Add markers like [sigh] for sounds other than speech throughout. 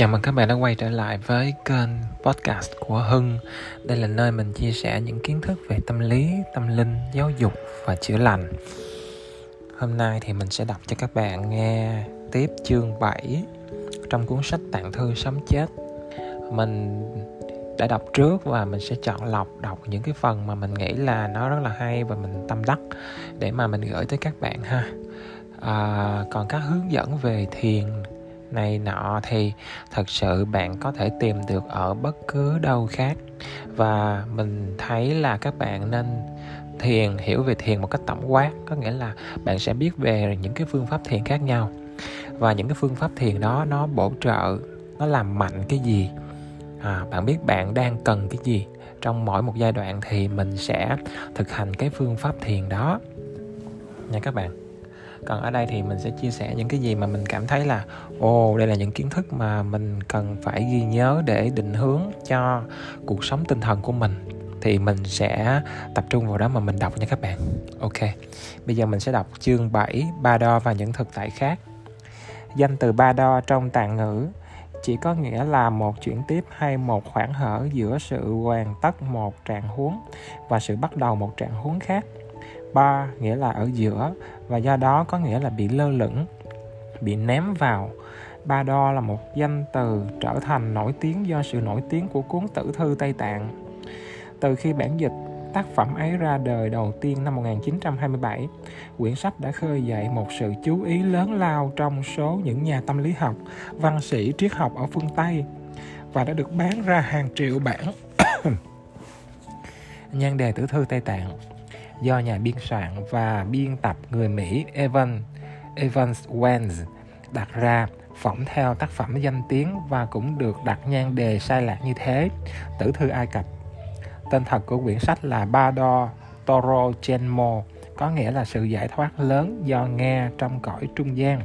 Chào mừng các bạn đã quay trở lại với kênh podcast của Hưng. Đây là nơi mình chia sẻ những kiến thức về tâm lý, tâm linh, giáo dục và chữa lành. Hôm nay thì mình sẽ đọc cho các bạn nghe tiếp chương 7 trong cuốn sách Tạng thư sống chết. Mình đã đọc trước và mình sẽ chọn lọc đọc những cái phần mà mình nghĩ là nó rất là hay và mình tâm đắc để mà mình gửi tới các bạn ha. À, còn các hướng dẫn về thiền này nọ thì thật sự bạn có thể tìm được ở bất cứ đâu khác. Và mình thấy là các bạn nên thiền hiểu về thiền một cách tổng quát. Có nghĩa là bạn sẽ biết về những cái phương pháp thiền khác nhau. Và những cái phương pháp thiền đó nó bổ trợ nó làm mạnh cái gì. À, bạn biết bạn đang cần cái gì. Trong mỗi một giai đoạn thì mình sẽ thực hành cái phương pháp thiền đó. Nha các bạn còn ở đây thì mình sẽ chia sẻ những cái gì mà mình cảm thấy là, ồ, đây là những kiến thức mà mình cần phải ghi nhớ để định hướng cho cuộc sống tinh thần của mình. Thì mình sẽ tập trung vào đó mà mình đọc nha các bạn. Ok, bây giờ mình sẽ đọc chương 7 ba đo và những thực tại khác. Danh từ ba đo trong tạng ngữ chỉ có nghĩa là một chuyển tiếp hay một khoảng hở giữa sự hoàn tất một trạng huống và sự bắt đầu một trạng huống khác ba nghĩa là ở giữa và do đó có nghĩa là bị lơ lửng bị ném vào ba đo là một danh từ trở thành nổi tiếng do sự nổi tiếng của cuốn tử thư Tây Tạng. Từ khi bản dịch tác phẩm ấy ra đời đầu tiên năm 1927, quyển sách đã khơi dậy một sự chú ý lớn lao trong số những nhà tâm lý học, văn sĩ triết học ở phương Tây và đã được bán ra hàng triệu bản. [coughs] Nhan đề tử thư Tây Tạng do nhà biên soạn và biên tập người Mỹ Evan Evans Wenz đặt ra phỏng theo tác phẩm danh tiếng và cũng được đặt nhan đề sai lạc như thế. Tử thư Ai Cập. Tên thật của quyển sách là Bado Toro Genmo, có nghĩa là sự giải thoát lớn do nghe trong cõi trung gian.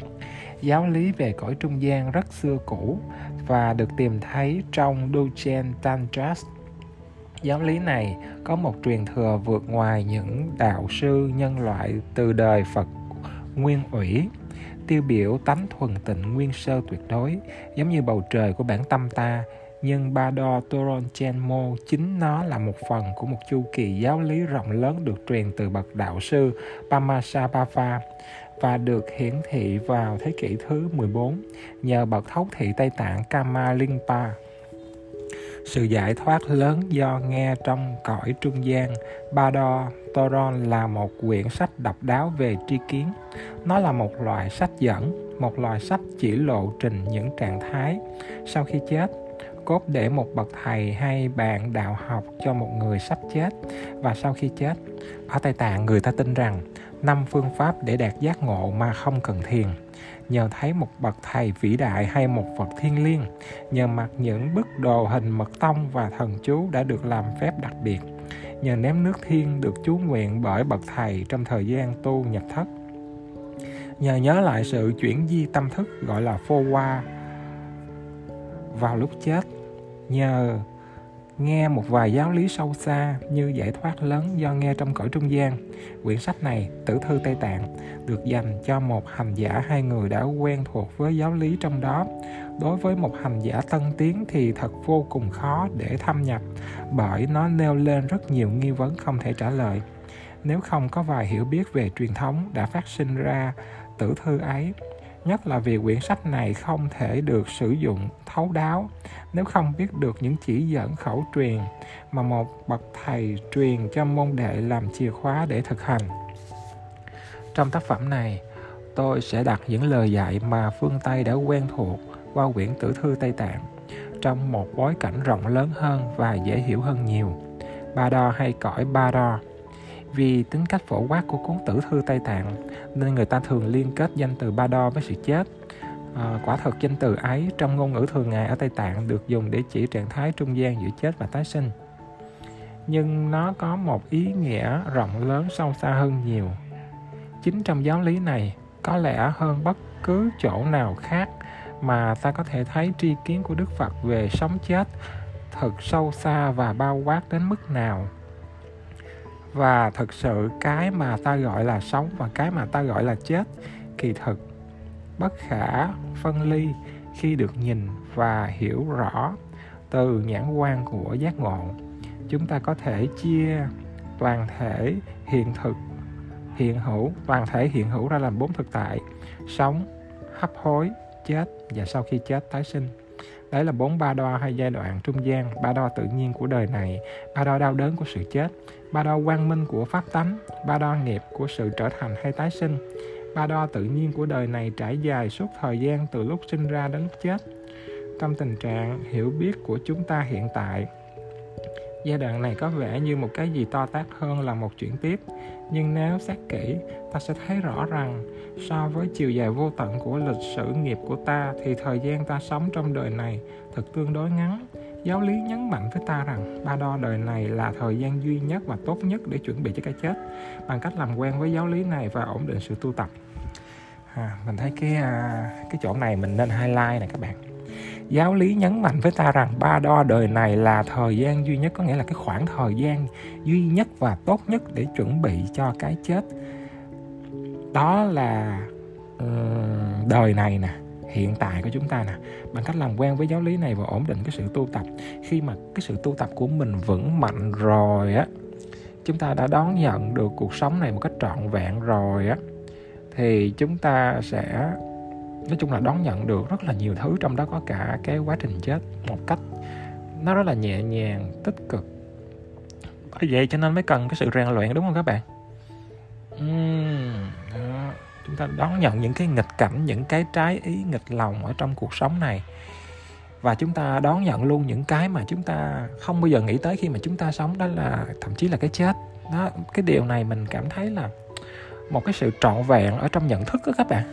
Giáo lý về cõi trung gian rất xưa cũ và được tìm thấy trong Duchen Tantras giáo lý này có một truyền thừa vượt ngoài những đạo sư nhân loại từ đời Phật Nguyên Ủy. Tiêu biểu tánh thuần tịnh nguyên sơ tuyệt đối, giống như bầu trời của bản tâm ta, nhưng ba đo Toron chính nó là một phần của một chu kỳ giáo lý rộng lớn được truyền từ bậc đạo sư Pamasapava và được hiển thị vào thế kỷ thứ 14 nhờ bậc thấu thị Tây Tạng Kamalinpa sự giải thoát lớn do nghe trong cõi trung gian. Ba đo toron là một quyển sách độc đáo về tri kiến. Nó là một loại sách dẫn, một loại sách chỉ lộ trình những trạng thái. Sau khi chết, cốt để một bậc thầy hay bạn đạo học cho một người sắp chết. Và sau khi chết, ở tây tạng người ta tin rằng năm phương pháp để đạt giác ngộ mà không cần thiền nhờ thấy một bậc thầy vĩ đại hay một vật thiên liêng, nhờ mặc những bức đồ hình mật tông và thần chú đã được làm phép đặc biệt, nhờ ném nước thiên được chú nguyện bởi bậc thầy trong thời gian tu nhập thất. Nhờ nhớ lại sự chuyển di tâm thức, gọi là phô qua vào lúc chết, nhờ nghe một vài giáo lý sâu xa như giải thoát lớn do nghe trong cõi trung gian. Quyển sách này, Tử thư Tây Tạng, được dành cho một hành giả hai người đã quen thuộc với giáo lý trong đó. Đối với một hành giả tân tiến thì thật vô cùng khó để thâm nhập bởi nó nêu lên rất nhiều nghi vấn không thể trả lời. Nếu không có vài hiểu biết về truyền thống đã phát sinh ra tử thư ấy nhất là vì quyển sách này không thể được sử dụng thấu đáo. Nếu không biết được những chỉ dẫn khẩu truyền mà một bậc thầy truyền cho môn đệ làm chìa khóa để thực hành. Trong tác phẩm này, tôi sẽ đặt những lời dạy mà phương tây đã quen thuộc qua quyển tử thư tây tạng trong một bối cảnh rộng lớn hơn và dễ hiểu hơn nhiều. Ba đo hay cõi ba đo vì tính cách phổ quát của cuốn tử thư Tây Tạng nên người ta thường liên kết danh từ ba đo với sự chết. À, quả thật danh từ ấy trong ngôn ngữ thường ngày ở Tây Tạng được dùng để chỉ trạng thái trung gian giữa chết và tái sinh. Nhưng nó có một ý nghĩa rộng lớn sâu xa hơn nhiều. Chính trong giáo lý này, có lẽ hơn bất cứ chỗ nào khác mà ta có thể thấy tri kiến của Đức Phật về sống chết thật sâu xa và bao quát đến mức nào và thực sự cái mà ta gọi là sống và cái mà ta gọi là chết kỳ thực, bất khả phân ly khi được nhìn và hiểu rõ từ nhãn quan của giác ngộ. Chúng ta có thể chia toàn thể hiện thực, hiện hữu, toàn thể hiện hữu ra làm bốn thực tại sống, hấp hối, chết và sau khi chết tái sinh. Đấy là bốn ba đo hay giai đoạn trung gian, ba đo tự nhiên của đời này, ba đo đau đớn của sự chết ba đo quang minh của pháp tánh, ba đo nghiệp của sự trở thành hay tái sinh, ba đo tự nhiên của đời này trải dài suốt thời gian từ lúc sinh ra đến lúc chết. Trong tình trạng hiểu biết của chúng ta hiện tại, giai đoạn này có vẻ như một cái gì to tát hơn là một chuyển tiếp. Nhưng nếu xét kỹ, ta sẽ thấy rõ rằng so với chiều dài vô tận của lịch sử nghiệp của ta, thì thời gian ta sống trong đời này thật tương đối ngắn giáo lý nhấn mạnh với ta rằng ba đo đời này là thời gian duy nhất và tốt nhất để chuẩn bị cho cái chết. Bằng cách làm quen với giáo lý này và ổn định sự tu tập. À, mình thấy cái à, cái chỗ này mình nên highlight này các bạn. Giáo lý nhấn mạnh với ta rằng ba đo đời này là thời gian duy nhất có nghĩa là cái khoảng thời gian duy nhất và tốt nhất để chuẩn bị cho cái chết. Đó là uh, đời này nè hiện tại của chúng ta nè. Bằng cách làm quen với giáo lý này và ổn định cái sự tu tập, khi mà cái sự tu tập của mình vững mạnh rồi á, chúng ta đã đón nhận được cuộc sống này một cách trọn vẹn rồi á, thì chúng ta sẽ, nói chung là đón nhận được rất là nhiều thứ trong đó có cả cái quá trình chết một cách nó rất là nhẹ nhàng, tích cực. Bởi vậy cho nên mới cần cái sự rèn luyện, đúng không các bạn? Uhm chúng ta đón nhận những cái nghịch cảnh, những cái trái ý, nghịch lòng ở trong cuộc sống này. Và chúng ta đón nhận luôn những cái mà chúng ta không bao giờ nghĩ tới khi mà chúng ta sống, đó là, thậm chí là cái chết. Đó, cái điều này mình cảm thấy là một cái sự trọn vẹn ở trong nhận thức đó các bạn.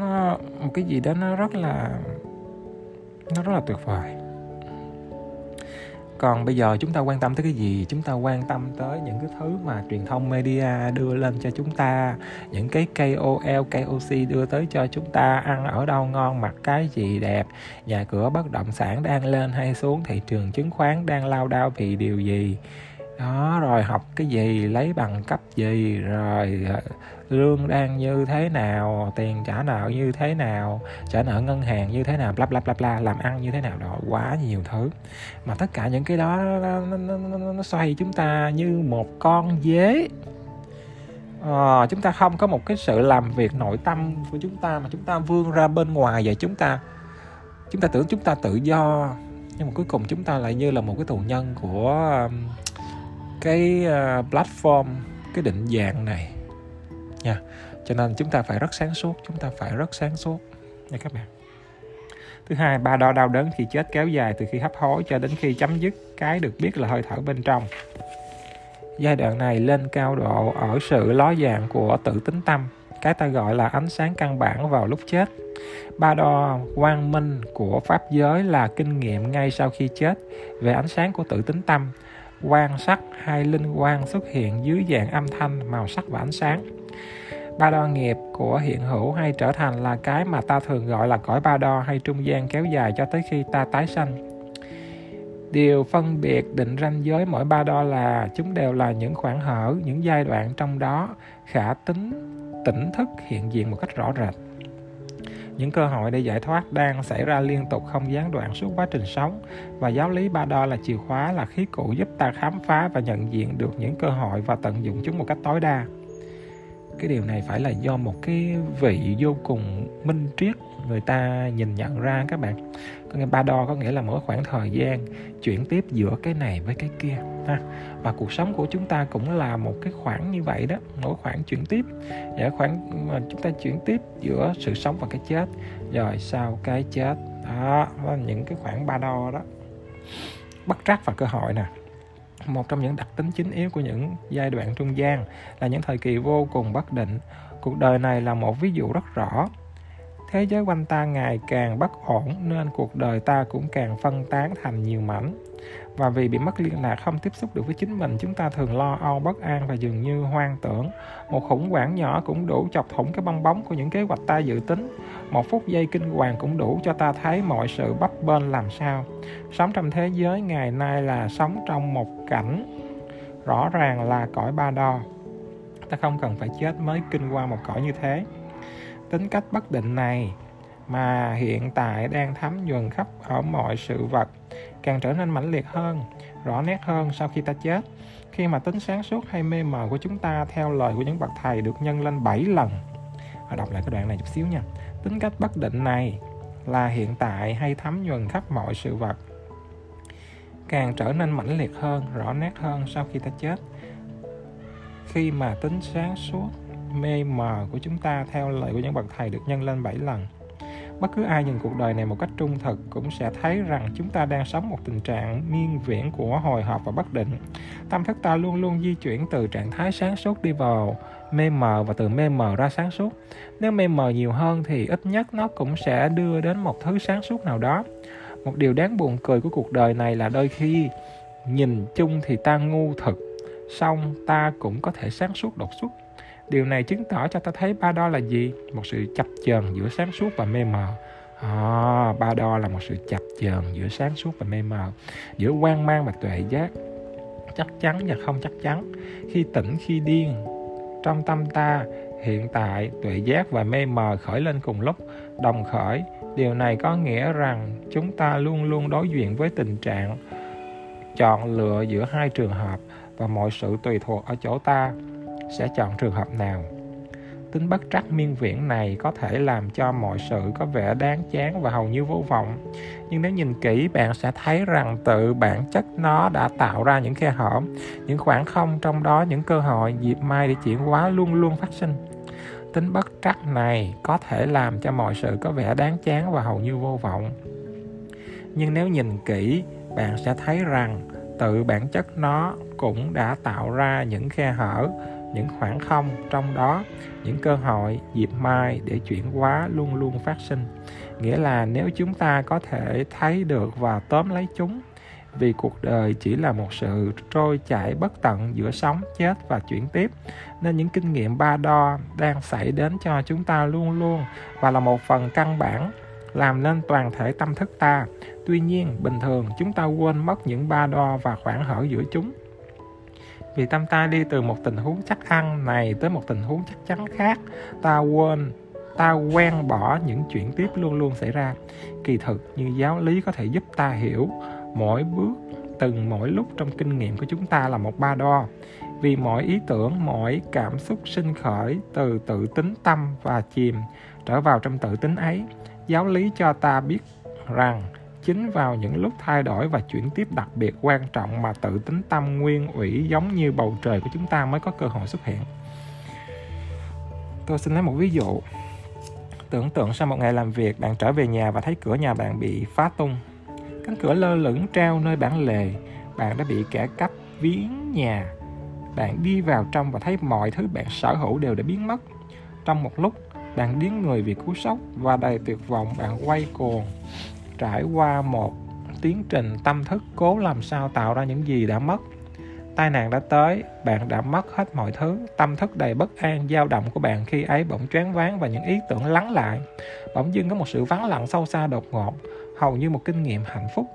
Nó, một cái gì đó nó rất là, nó rất là tuyệt vời còn bây giờ chúng ta quan tâm tới cái gì? Chúng ta quan tâm tới những cái thứ mà truyền thông media đưa lên cho chúng ta, những cái KOL KOC đưa tới cho chúng ta, ăn ở đâu ngon, mặc cái gì đẹp, nhà cửa bất động sản đang lên hay xuống, thị trường chứng khoán đang lao đao vì điều gì? Đó rồi học cái gì lấy bằng cấp gì rồi ờ, lương đang như thế nào tiền trả nợ như thế nào trả nợ ngân hàng như thế nào bla bla bla bla làm ăn như thế nào đó quá nhiều thứ. Mà tất cả những cái đó nó, nó, nó, nó, nó xoay chúng ta như một con dế. À, chúng ta không có một cái sự làm việc nội tâm của chúng ta mà chúng ta vươn ra bên ngoài và chúng ta chúng ta tưởng chúng ta tự do nhưng mà cuối cùng chúng ta lại như là một cái tù nhân của cái ờ, platform, cái định dạng này. Nha. Cho nên chúng ta phải rất sáng suốt, chúng ta phải rất sáng suốt. Nha các bạn. Thứ hai, ba đo đau đớn khi chết kéo dài từ khi hấp hối cho đến khi chấm dứt cái được biết là hơi thở bên trong. Giai đoạn này lên cao độ ở sự ló dạng của tự tính tâm, cái ta gọi là ánh sáng căn bản vào lúc chết. Ba đo quang minh của pháp giới là kinh nghiệm ngay sau khi chết về ánh sáng của tự tính tâm quan sắc hay linh quan xuất hiện dưới dạng âm thanh màu sắc và ánh sáng. Ba đo nghiệp của hiện hữu hay trở thành là cái mà ta thường gọi là cõi ba đo hay trung gian kéo dài cho tới khi ta tái sanh. Điều phân biệt định ranh giới mỗi ba đo là chúng đều là những khoảng hở, những giai đoạn trong đó khả tính, tỉnh thức hiện diện một cách rõ rệt những cơ hội để giải thoát đang xảy ra liên tục không gián đoạn suốt quá trình sống. Và giáo lý ba đo là chìa khóa là khí cụ giúp ta khám phá và nhận diện được những cơ hội và tận dụng chúng một cách tối đa. Cái điều này phải là do một cái vị vô cùng minh triết người ta nhìn nhận ra các bạn ba đo có nghĩa là mỗi khoảng thời gian chuyển tiếp giữa cái này với cái kia ha. Và cuộc sống của chúng ta cũng là một cái khoảng như vậy đó mỗi khoảng chuyển tiếp. Để khoảng mà chúng ta chuyển tiếp giữa sự sống và cái chết rồi sau cái chết. Đó, đó là những cái khoảng ba đo đó. Bất trắc và cơ hội nè. Một trong những đặc tính chính yếu của những giai đoạn trung gian là những thời kỳ vô cùng bất định. Cuộc đời này là một ví dụ rất rõ thế giới quanh ta ngày càng bất ổn, nên cuộc đời ta cũng càng phân tán thành nhiều mảnh. Và vì bị mất liên lạc không tiếp xúc được với chính mình, chúng ta thường lo âu, bất an và dường như hoang tưởng. Một khủng hoảng nhỏ cũng đủ chọc thủng cái bong bóng của những kế hoạch ta dự tính. Một phút giây kinh hoàng cũng đủ cho ta thấy mọi sự bấp bênh làm sao. Sống trong thế giới ngày nay là sống trong một cảnh rõ ràng là cõi ba đo. Ta không cần phải chết mới kinh qua một cõi như thế tính cách bất định này, mà hiện tại đang thấm nhuần khắp ở mọi sự vật, càng trở nên mãnh liệt hơn, rõ nét hơn sau khi ta chết. Khi mà tính sáng suốt hay mê mờ của chúng ta theo lời của những bậc thầy được nhân lên 7 lần. Đọc lại cái đoạn này chút xíu nha. Tính cách bất định này là hiện tại hay thấm nhuần khắp mọi sự vật, càng trở nên mãnh liệt hơn, rõ nét hơn sau khi ta chết. Khi mà tính sáng suốt mê mờ của chúng ta theo lời của những bậc thầy được nhân lên 7 lần. Bất cứ ai nhìn cuộc đời này một cách trung thực cũng sẽ thấy rằng chúng ta đang sống một tình trạng miên viễn của hồi hộp và bất định. Tâm thức ta luôn luôn di chuyển từ trạng thái sáng suốt đi vào mê mờ và từ mê mờ ra sáng suốt. Nếu mê mờ nhiều hơn thì ít nhất nó cũng sẽ đưa đến một thứ sáng suốt nào đó. Một điều đáng buồn cười của cuộc đời này là đôi khi nhìn chung thì ta ngu thật, xong ta cũng có thể sáng suốt đột xuất điều này chứng tỏ cho ta thấy ba đo là gì? Một sự chập chờn giữa sáng suốt và mê mờ. À, ba đo là một sự chập chờn giữa sáng suốt và mê mờ giữa quan mang và tuệ giác. Chắc chắn và không chắc chắn khi tỉnh khi điên trong tâm ta hiện tại tuệ giác và mê mờ khởi lên cùng lúc đồng khởi. Điều này có nghĩa rằng chúng ta luôn luôn đối diện với tình trạng chọn lựa giữa hai trường hợp và mọi sự tùy thuộc ở chỗ ta sẽ chọn trường hợp nào. Tính bất trắc miên viễn này có thể làm cho mọi sự có vẻ đáng chán và hầu như vô vọng. Nhưng nếu nhìn kỹ, bạn sẽ thấy rằng tự bản chất nó đã tạo ra những khe hở, những khoảng không, trong đó những cơ hội dịp mai để chuyển hóa luôn luôn phát sinh. Tính bất trắc này có thể làm cho mọi sự có vẻ đáng chán và hầu như vô vọng. Nhưng nếu nhìn kỹ, bạn sẽ thấy rằng tự bản chất nó cũng đã tạo ra những khe hở những khoảng không trong đó, những cơ hội, dịp mai để chuyển hóa luôn luôn phát sinh. Nghĩa là nếu chúng ta có thể thấy được và tóm lấy chúng, vì cuộc đời chỉ là một sự trôi chảy bất tận giữa sống, chết và chuyển tiếp, nên những kinh nghiệm ba đo đang xảy đến cho chúng ta luôn luôn và là một phần căn bản, làm nên toàn thể tâm thức ta. Tuy nhiên, bình thường chúng ta quên mất những ba đo và khoảng hở giữa chúng vì tâm ta đi từ một tình huống chắc ăn này tới một tình huống chắc chắn khác, ta quên, ta quen bỏ những chuyện tiếp luôn luôn xảy ra. Kỳ thực, như giáo lý có thể giúp ta hiểu, mỗi bước, từng mỗi lúc trong kinh nghiệm của chúng ta là một ba đo. Vì mỗi ý tưởng mỗi cảm xúc sinh khởi từ tự tính tâm và chìm trở vào trong tự tính ấy, giáo lý cho ta biết rằng chính vào những lúc thay đổi và chuyển tiếp đặc biệt quan trọng mà tự tính tâm nguyên ủy giống như bầu trời của chúng ta mới có cơ hội xuất hiện. Tôi xin lấy một ví dụ. Tưởng tượng sau một ngày làm việc, bạn trở về nhà và thấy cửa nhà bạn bị phá tung. Cánh cửa lơ lửng treo nơi bản lề. Bạn đã bị kẻ cắp viếng nhà. Bạn đi vào trong và thấy mọi thứ bạn sở hữu đều đã biến mất. Trong một lúc, bạn điếng người vì cú sốc và đầy tuyệt vọng, bạn quay cuồng trải qua một tiến trình tâm thức cố làm sao tạo ra những gì đã mất. Tai nạn đã tới, bạn đã mất hết mọi thứ. Tâm thức đầy bất an, dao động của bạn khi ấy bỗng choáng váng và những ý tưởng lắng lại. Bỗng dưng có một sự vắng lặng sâu xa đột ngột, hầu như một kinh nghiệm hạnh phúc.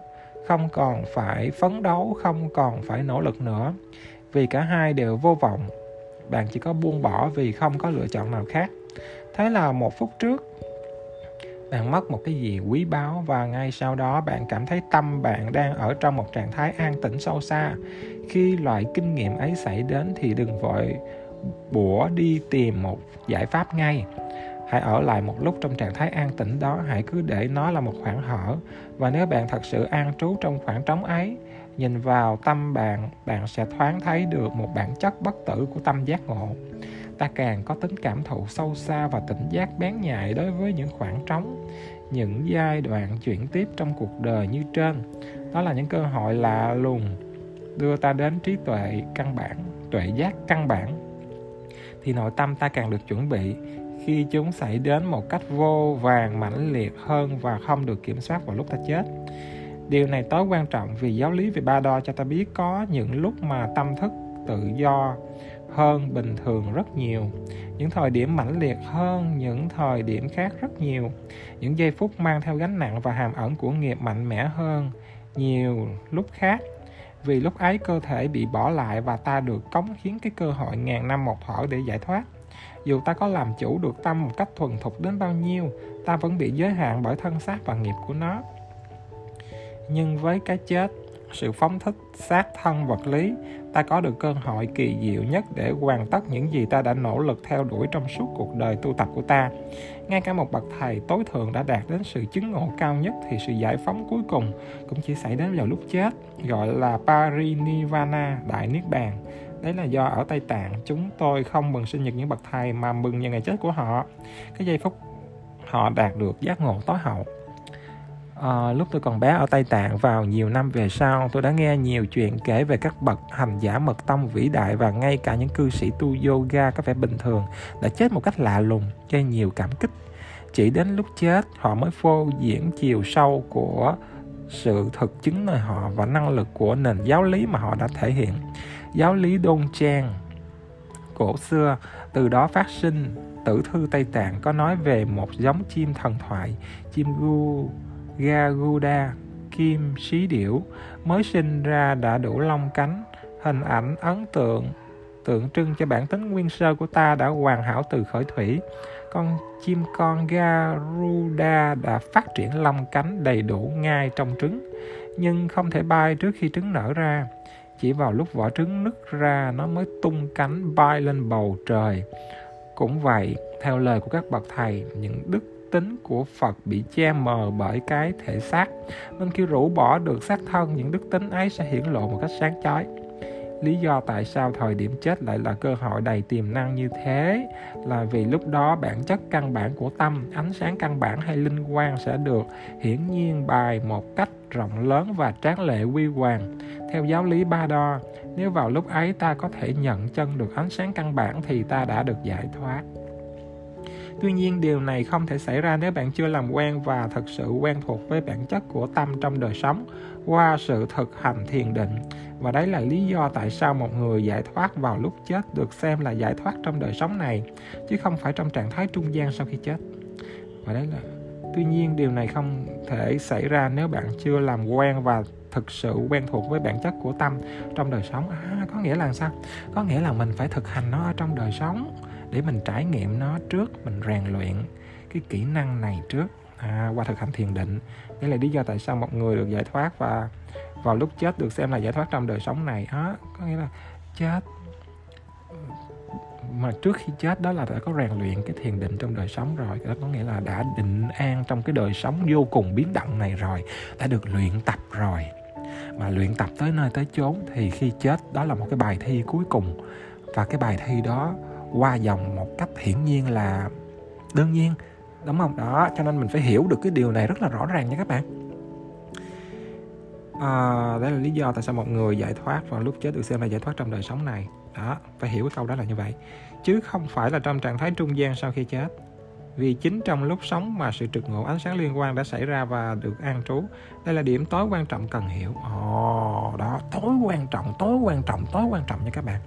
Không còn phải phấn đấu, không còn phải nỗ lực nữa. Vì cả hai đều vô vọng, bạn chỉ có buông bỏ vì không có lựa chọn nào khác. Thế là một phút trước bạn mất một cái gì quý báu và ngay sau đó bạn cảm thấy tâm bạn đang ở trong một trạng thái an tĩnh sâu xa. Khi loại kinh nghiệm ấy xảy đến thì đừng vội bủa đi tìm một giải pháp ngay. Hãy ở lại một lúc trong trạng thái an tĩnh đó, hãy cứ để nó là một khoảng hở. Và nếu bạn thật sự an trú trong khoảng trống ấy, nhìn vào tâm bạn bạn sẽ thoáng thấy được một bản chất bất tử của tâm giác ngộ ta càng có tính cảm thụ sâu xa và tỉnh giác bén nhạy đối với những khoảng trống, những giai đoạn chuyển tiếp trong cuộc đời như trên. Đó là những cơ hội lạ lùng đưa ta đến trí tuệ căn bản, tuệ giác căn bản. Thì nội tâm ta càng được chuẩn bị khi chúng xảy đến một cách vô vàng mãnh liệt hơn và không được kiểm soát vào lúc ta chết. Điều này tối quan trọng vì giáo lý về ba đo cho ta biết có những lúc mà tâm thức tự do hơn bình thường rất nhiều. Những thời điểm mãnh liệt hơn những thời điểm khác rất nhiều. Những giây phút mang theo gánh nặng và hàm ẩn của nghiệp mạnh mẽ hơn nhiều lúc khác. Vì lúc ấy cơ thể bị bỏ lại và ta được cống hiến cái cơ hội ngàn năm một thở để giải thoát. Dù ta có làm chủ được tâm một cách thuần thục đến bao nhiêu, ta vẫn bị giới hạn bởi thân xác và nghiệp của nó. Nhưng với cái chết sự phóng thích, xác thân, vật lý. Ta có được cơ hội kỳ diệu nhất để hoàn tất những gì ta đã nỗ lực theo đuổi trong suốt cuộc đời tu tập của ta. Ngay cả một bậc thầy tối thượng đã đạt đến sự chứng ngộ cao nhất thì sự giải phóng cuối cùng cũng chỉ xảy đến vào lúc chết, gọi là parinirvana đại niết bàn. Đấy là do ở tây tạng chúng tôi không mừng sinh nhật những bậc thầy mà mừng những ngày chết của họ. Cái giây phút họ đạt được giác ngộ tối hậu à, lúc tôi còn bé ở Tây Tạng vào nhiều năm về sau tôi đã nghe nhiều chuyện kể về các bậc hành giả mật tông vĩ đại và ngay cả những cư sĩ tu yoga có vẻ bình thường đã chết một cách lạ lùng gây nhiều cảm kích. Chỉ đến lúc chết họ mới phô diễn chiều sâu của sự thực chứng nơi họ và năng lực của nền giáo lý mà họ đã thể hiện. Giáo lý đôn trang cổ xưa từ đó phát sinh. Tử thư Tây Tạng có nói về một giống chim thần thoại chim gu Garuda, kim xí điểu, mới sinh ra đã đủ lông cánh, hình ảnh ấn tượng, tượng trưng cho bản tính nguyên sơ của ta đã hoàn hảo từ khởi thủy. Con chim con Garuda đã phát triển lông cánh đầy đủ ngay trong trứng, nhưng không thể bay trước khi trứng nở ra. Chỉ vào lúc vỏ trứng nứt ra nó mới tung cánh bay lên bầu trời. Cũng vậy, theo lời của các bậc thầy, những đức tính của Phật bị che mờ bởi cái thể xác, nên khi rũ bỏ được xác thân, những đức tính ấy sẽ hiển lộ một cách sáng chói. Lý do tại sao thời điểm chết lại là cơ hội đầy tiềm năng như thế là vì lúc đó bản chất căn bản của tâm, ánh sáng căn bản hay linh quang sẽ được hiển nhiên bài một cách rộng lớn và tráng lệ quy hoàng. Theo giáo lý ba đo, nếu vào lúc ấy ta có thể nhận chân được ánh sáng căn bản thì ta đã được giải thoát. Tuy nhiên điều này không thể xảy ra nếu bạn chưa làm quen và thực sự quen thuộc với bản chất của tâm trong đời sống qua sự thực hành thiền định. Và đấy là lý do tại sao một người giải thoát vào lúc chết được xem là giải thoát trong đời sống này, chứ không phải trong trạng thái trung gian sau khi chết. Và đấy là Tuy nhiên điều này không thể xảy ra nếu bạn chưa làm quen và thực sự quen thuộc với bản chất của tâm trong đời sống. À, có nghĩa là sao? Có nghĩa là mình phải thực hành nó ở trong đời sống để mình trải nghiệm nó trước mình rèn luyện cái kỹ năng này trước. À, qua thực hành thiền định đây là lý do tại sao một người được giải thoát và vào lúc chết được xem là giải thoát trong đời sống này. Đó có nghĩa là chết mà trước khi chết đó là đã có rèn luyện cái thiền định trong đời sống rồi. Đó có nghĩa là đã định an trong cái đời sống vô cùng biến động này rồi đã được luyện tập rồi. Mà luyện tập tới nơi tới chốn thì khi chết đó là một cái bài thi cuối cùng. Và cái bài thi đó qua dòng một cách hiển nhiên là đương nhiên đúng không? Đó cho nên mình phải hiểu được cái điều này rất là rõ ràng nha các bạn. À, đấy là lý do tại sao một người giải thoát vào lúc chết được xem là giải thoát trong đời sống này. Đó phải hiểu cái câu đó là như vậy. Chứ không phải là trong trạng thái trung gian sau khi chết vì chính trong lúc sống mà sự trực ngộ ánh sáng liên quan đã xảy ra và được an trú đây là điểm tối quan trọng cần hiểu. Ồ oh, đó tối quan trọng tối quan trọng tối quan trọng nha các bạn.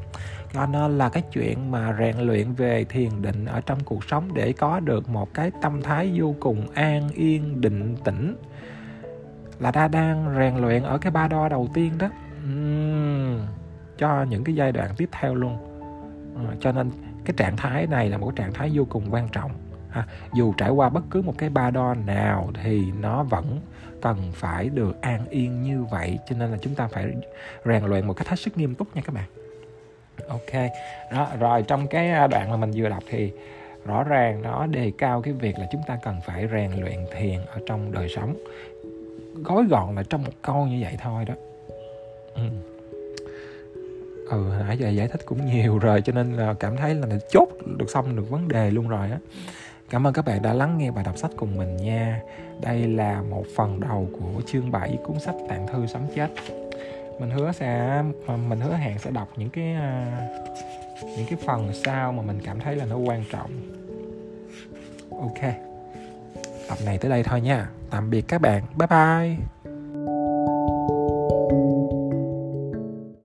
Cho nên là cái chuyện mà rèn luyện về thiền định ở trong cuộc sống để có được một cái tâm thái vô cùng an yên định tĩnh là ta đang rèn luyện ở cái ba đo đầu tiên đó. Uhm, cho những cái giai đoạn tiếp theo luôn. À, cho nên cái trạng thái này là một trạng thái vô cùng quan trọng à, dù trải qua bất cứ một cái ba đo nào thì nó vẫn cần phải được an yên như vậy cho nên là chúng ta phải rèn luyện một cách hết sức nghiêm túc nha các bạn. Ok đó rồi trong cái à, đoạn mà mình vừa đọc thì rõ ràng nó đề cao cái việc là chúng ta cần phải rèn luyện thiền ở trong đời sống. Gói gọn là trong một câu như vậy thôi đó. Ừ. Ừ nãy giờ giải thích cũng nhiều [laughs] rồi cho nên là cảm thấy là chốt được xong được vấn đề luôn rồi á. Cảm ơn các bạn đã lắng nghe bài đọc sách cùng mình nha. Đây là một phần đầu của chương 7 cuốn sách Tạng thư sống chết. Mình hứa sẽ ờ, mình hứa hẹn sẽ đọc những cái ờ, những cái phần sau mà mình cảm thấy là nó quan trọng. Ok. Tập này tới đây thôi nha. Tạm biệt các bạn. Bye bye.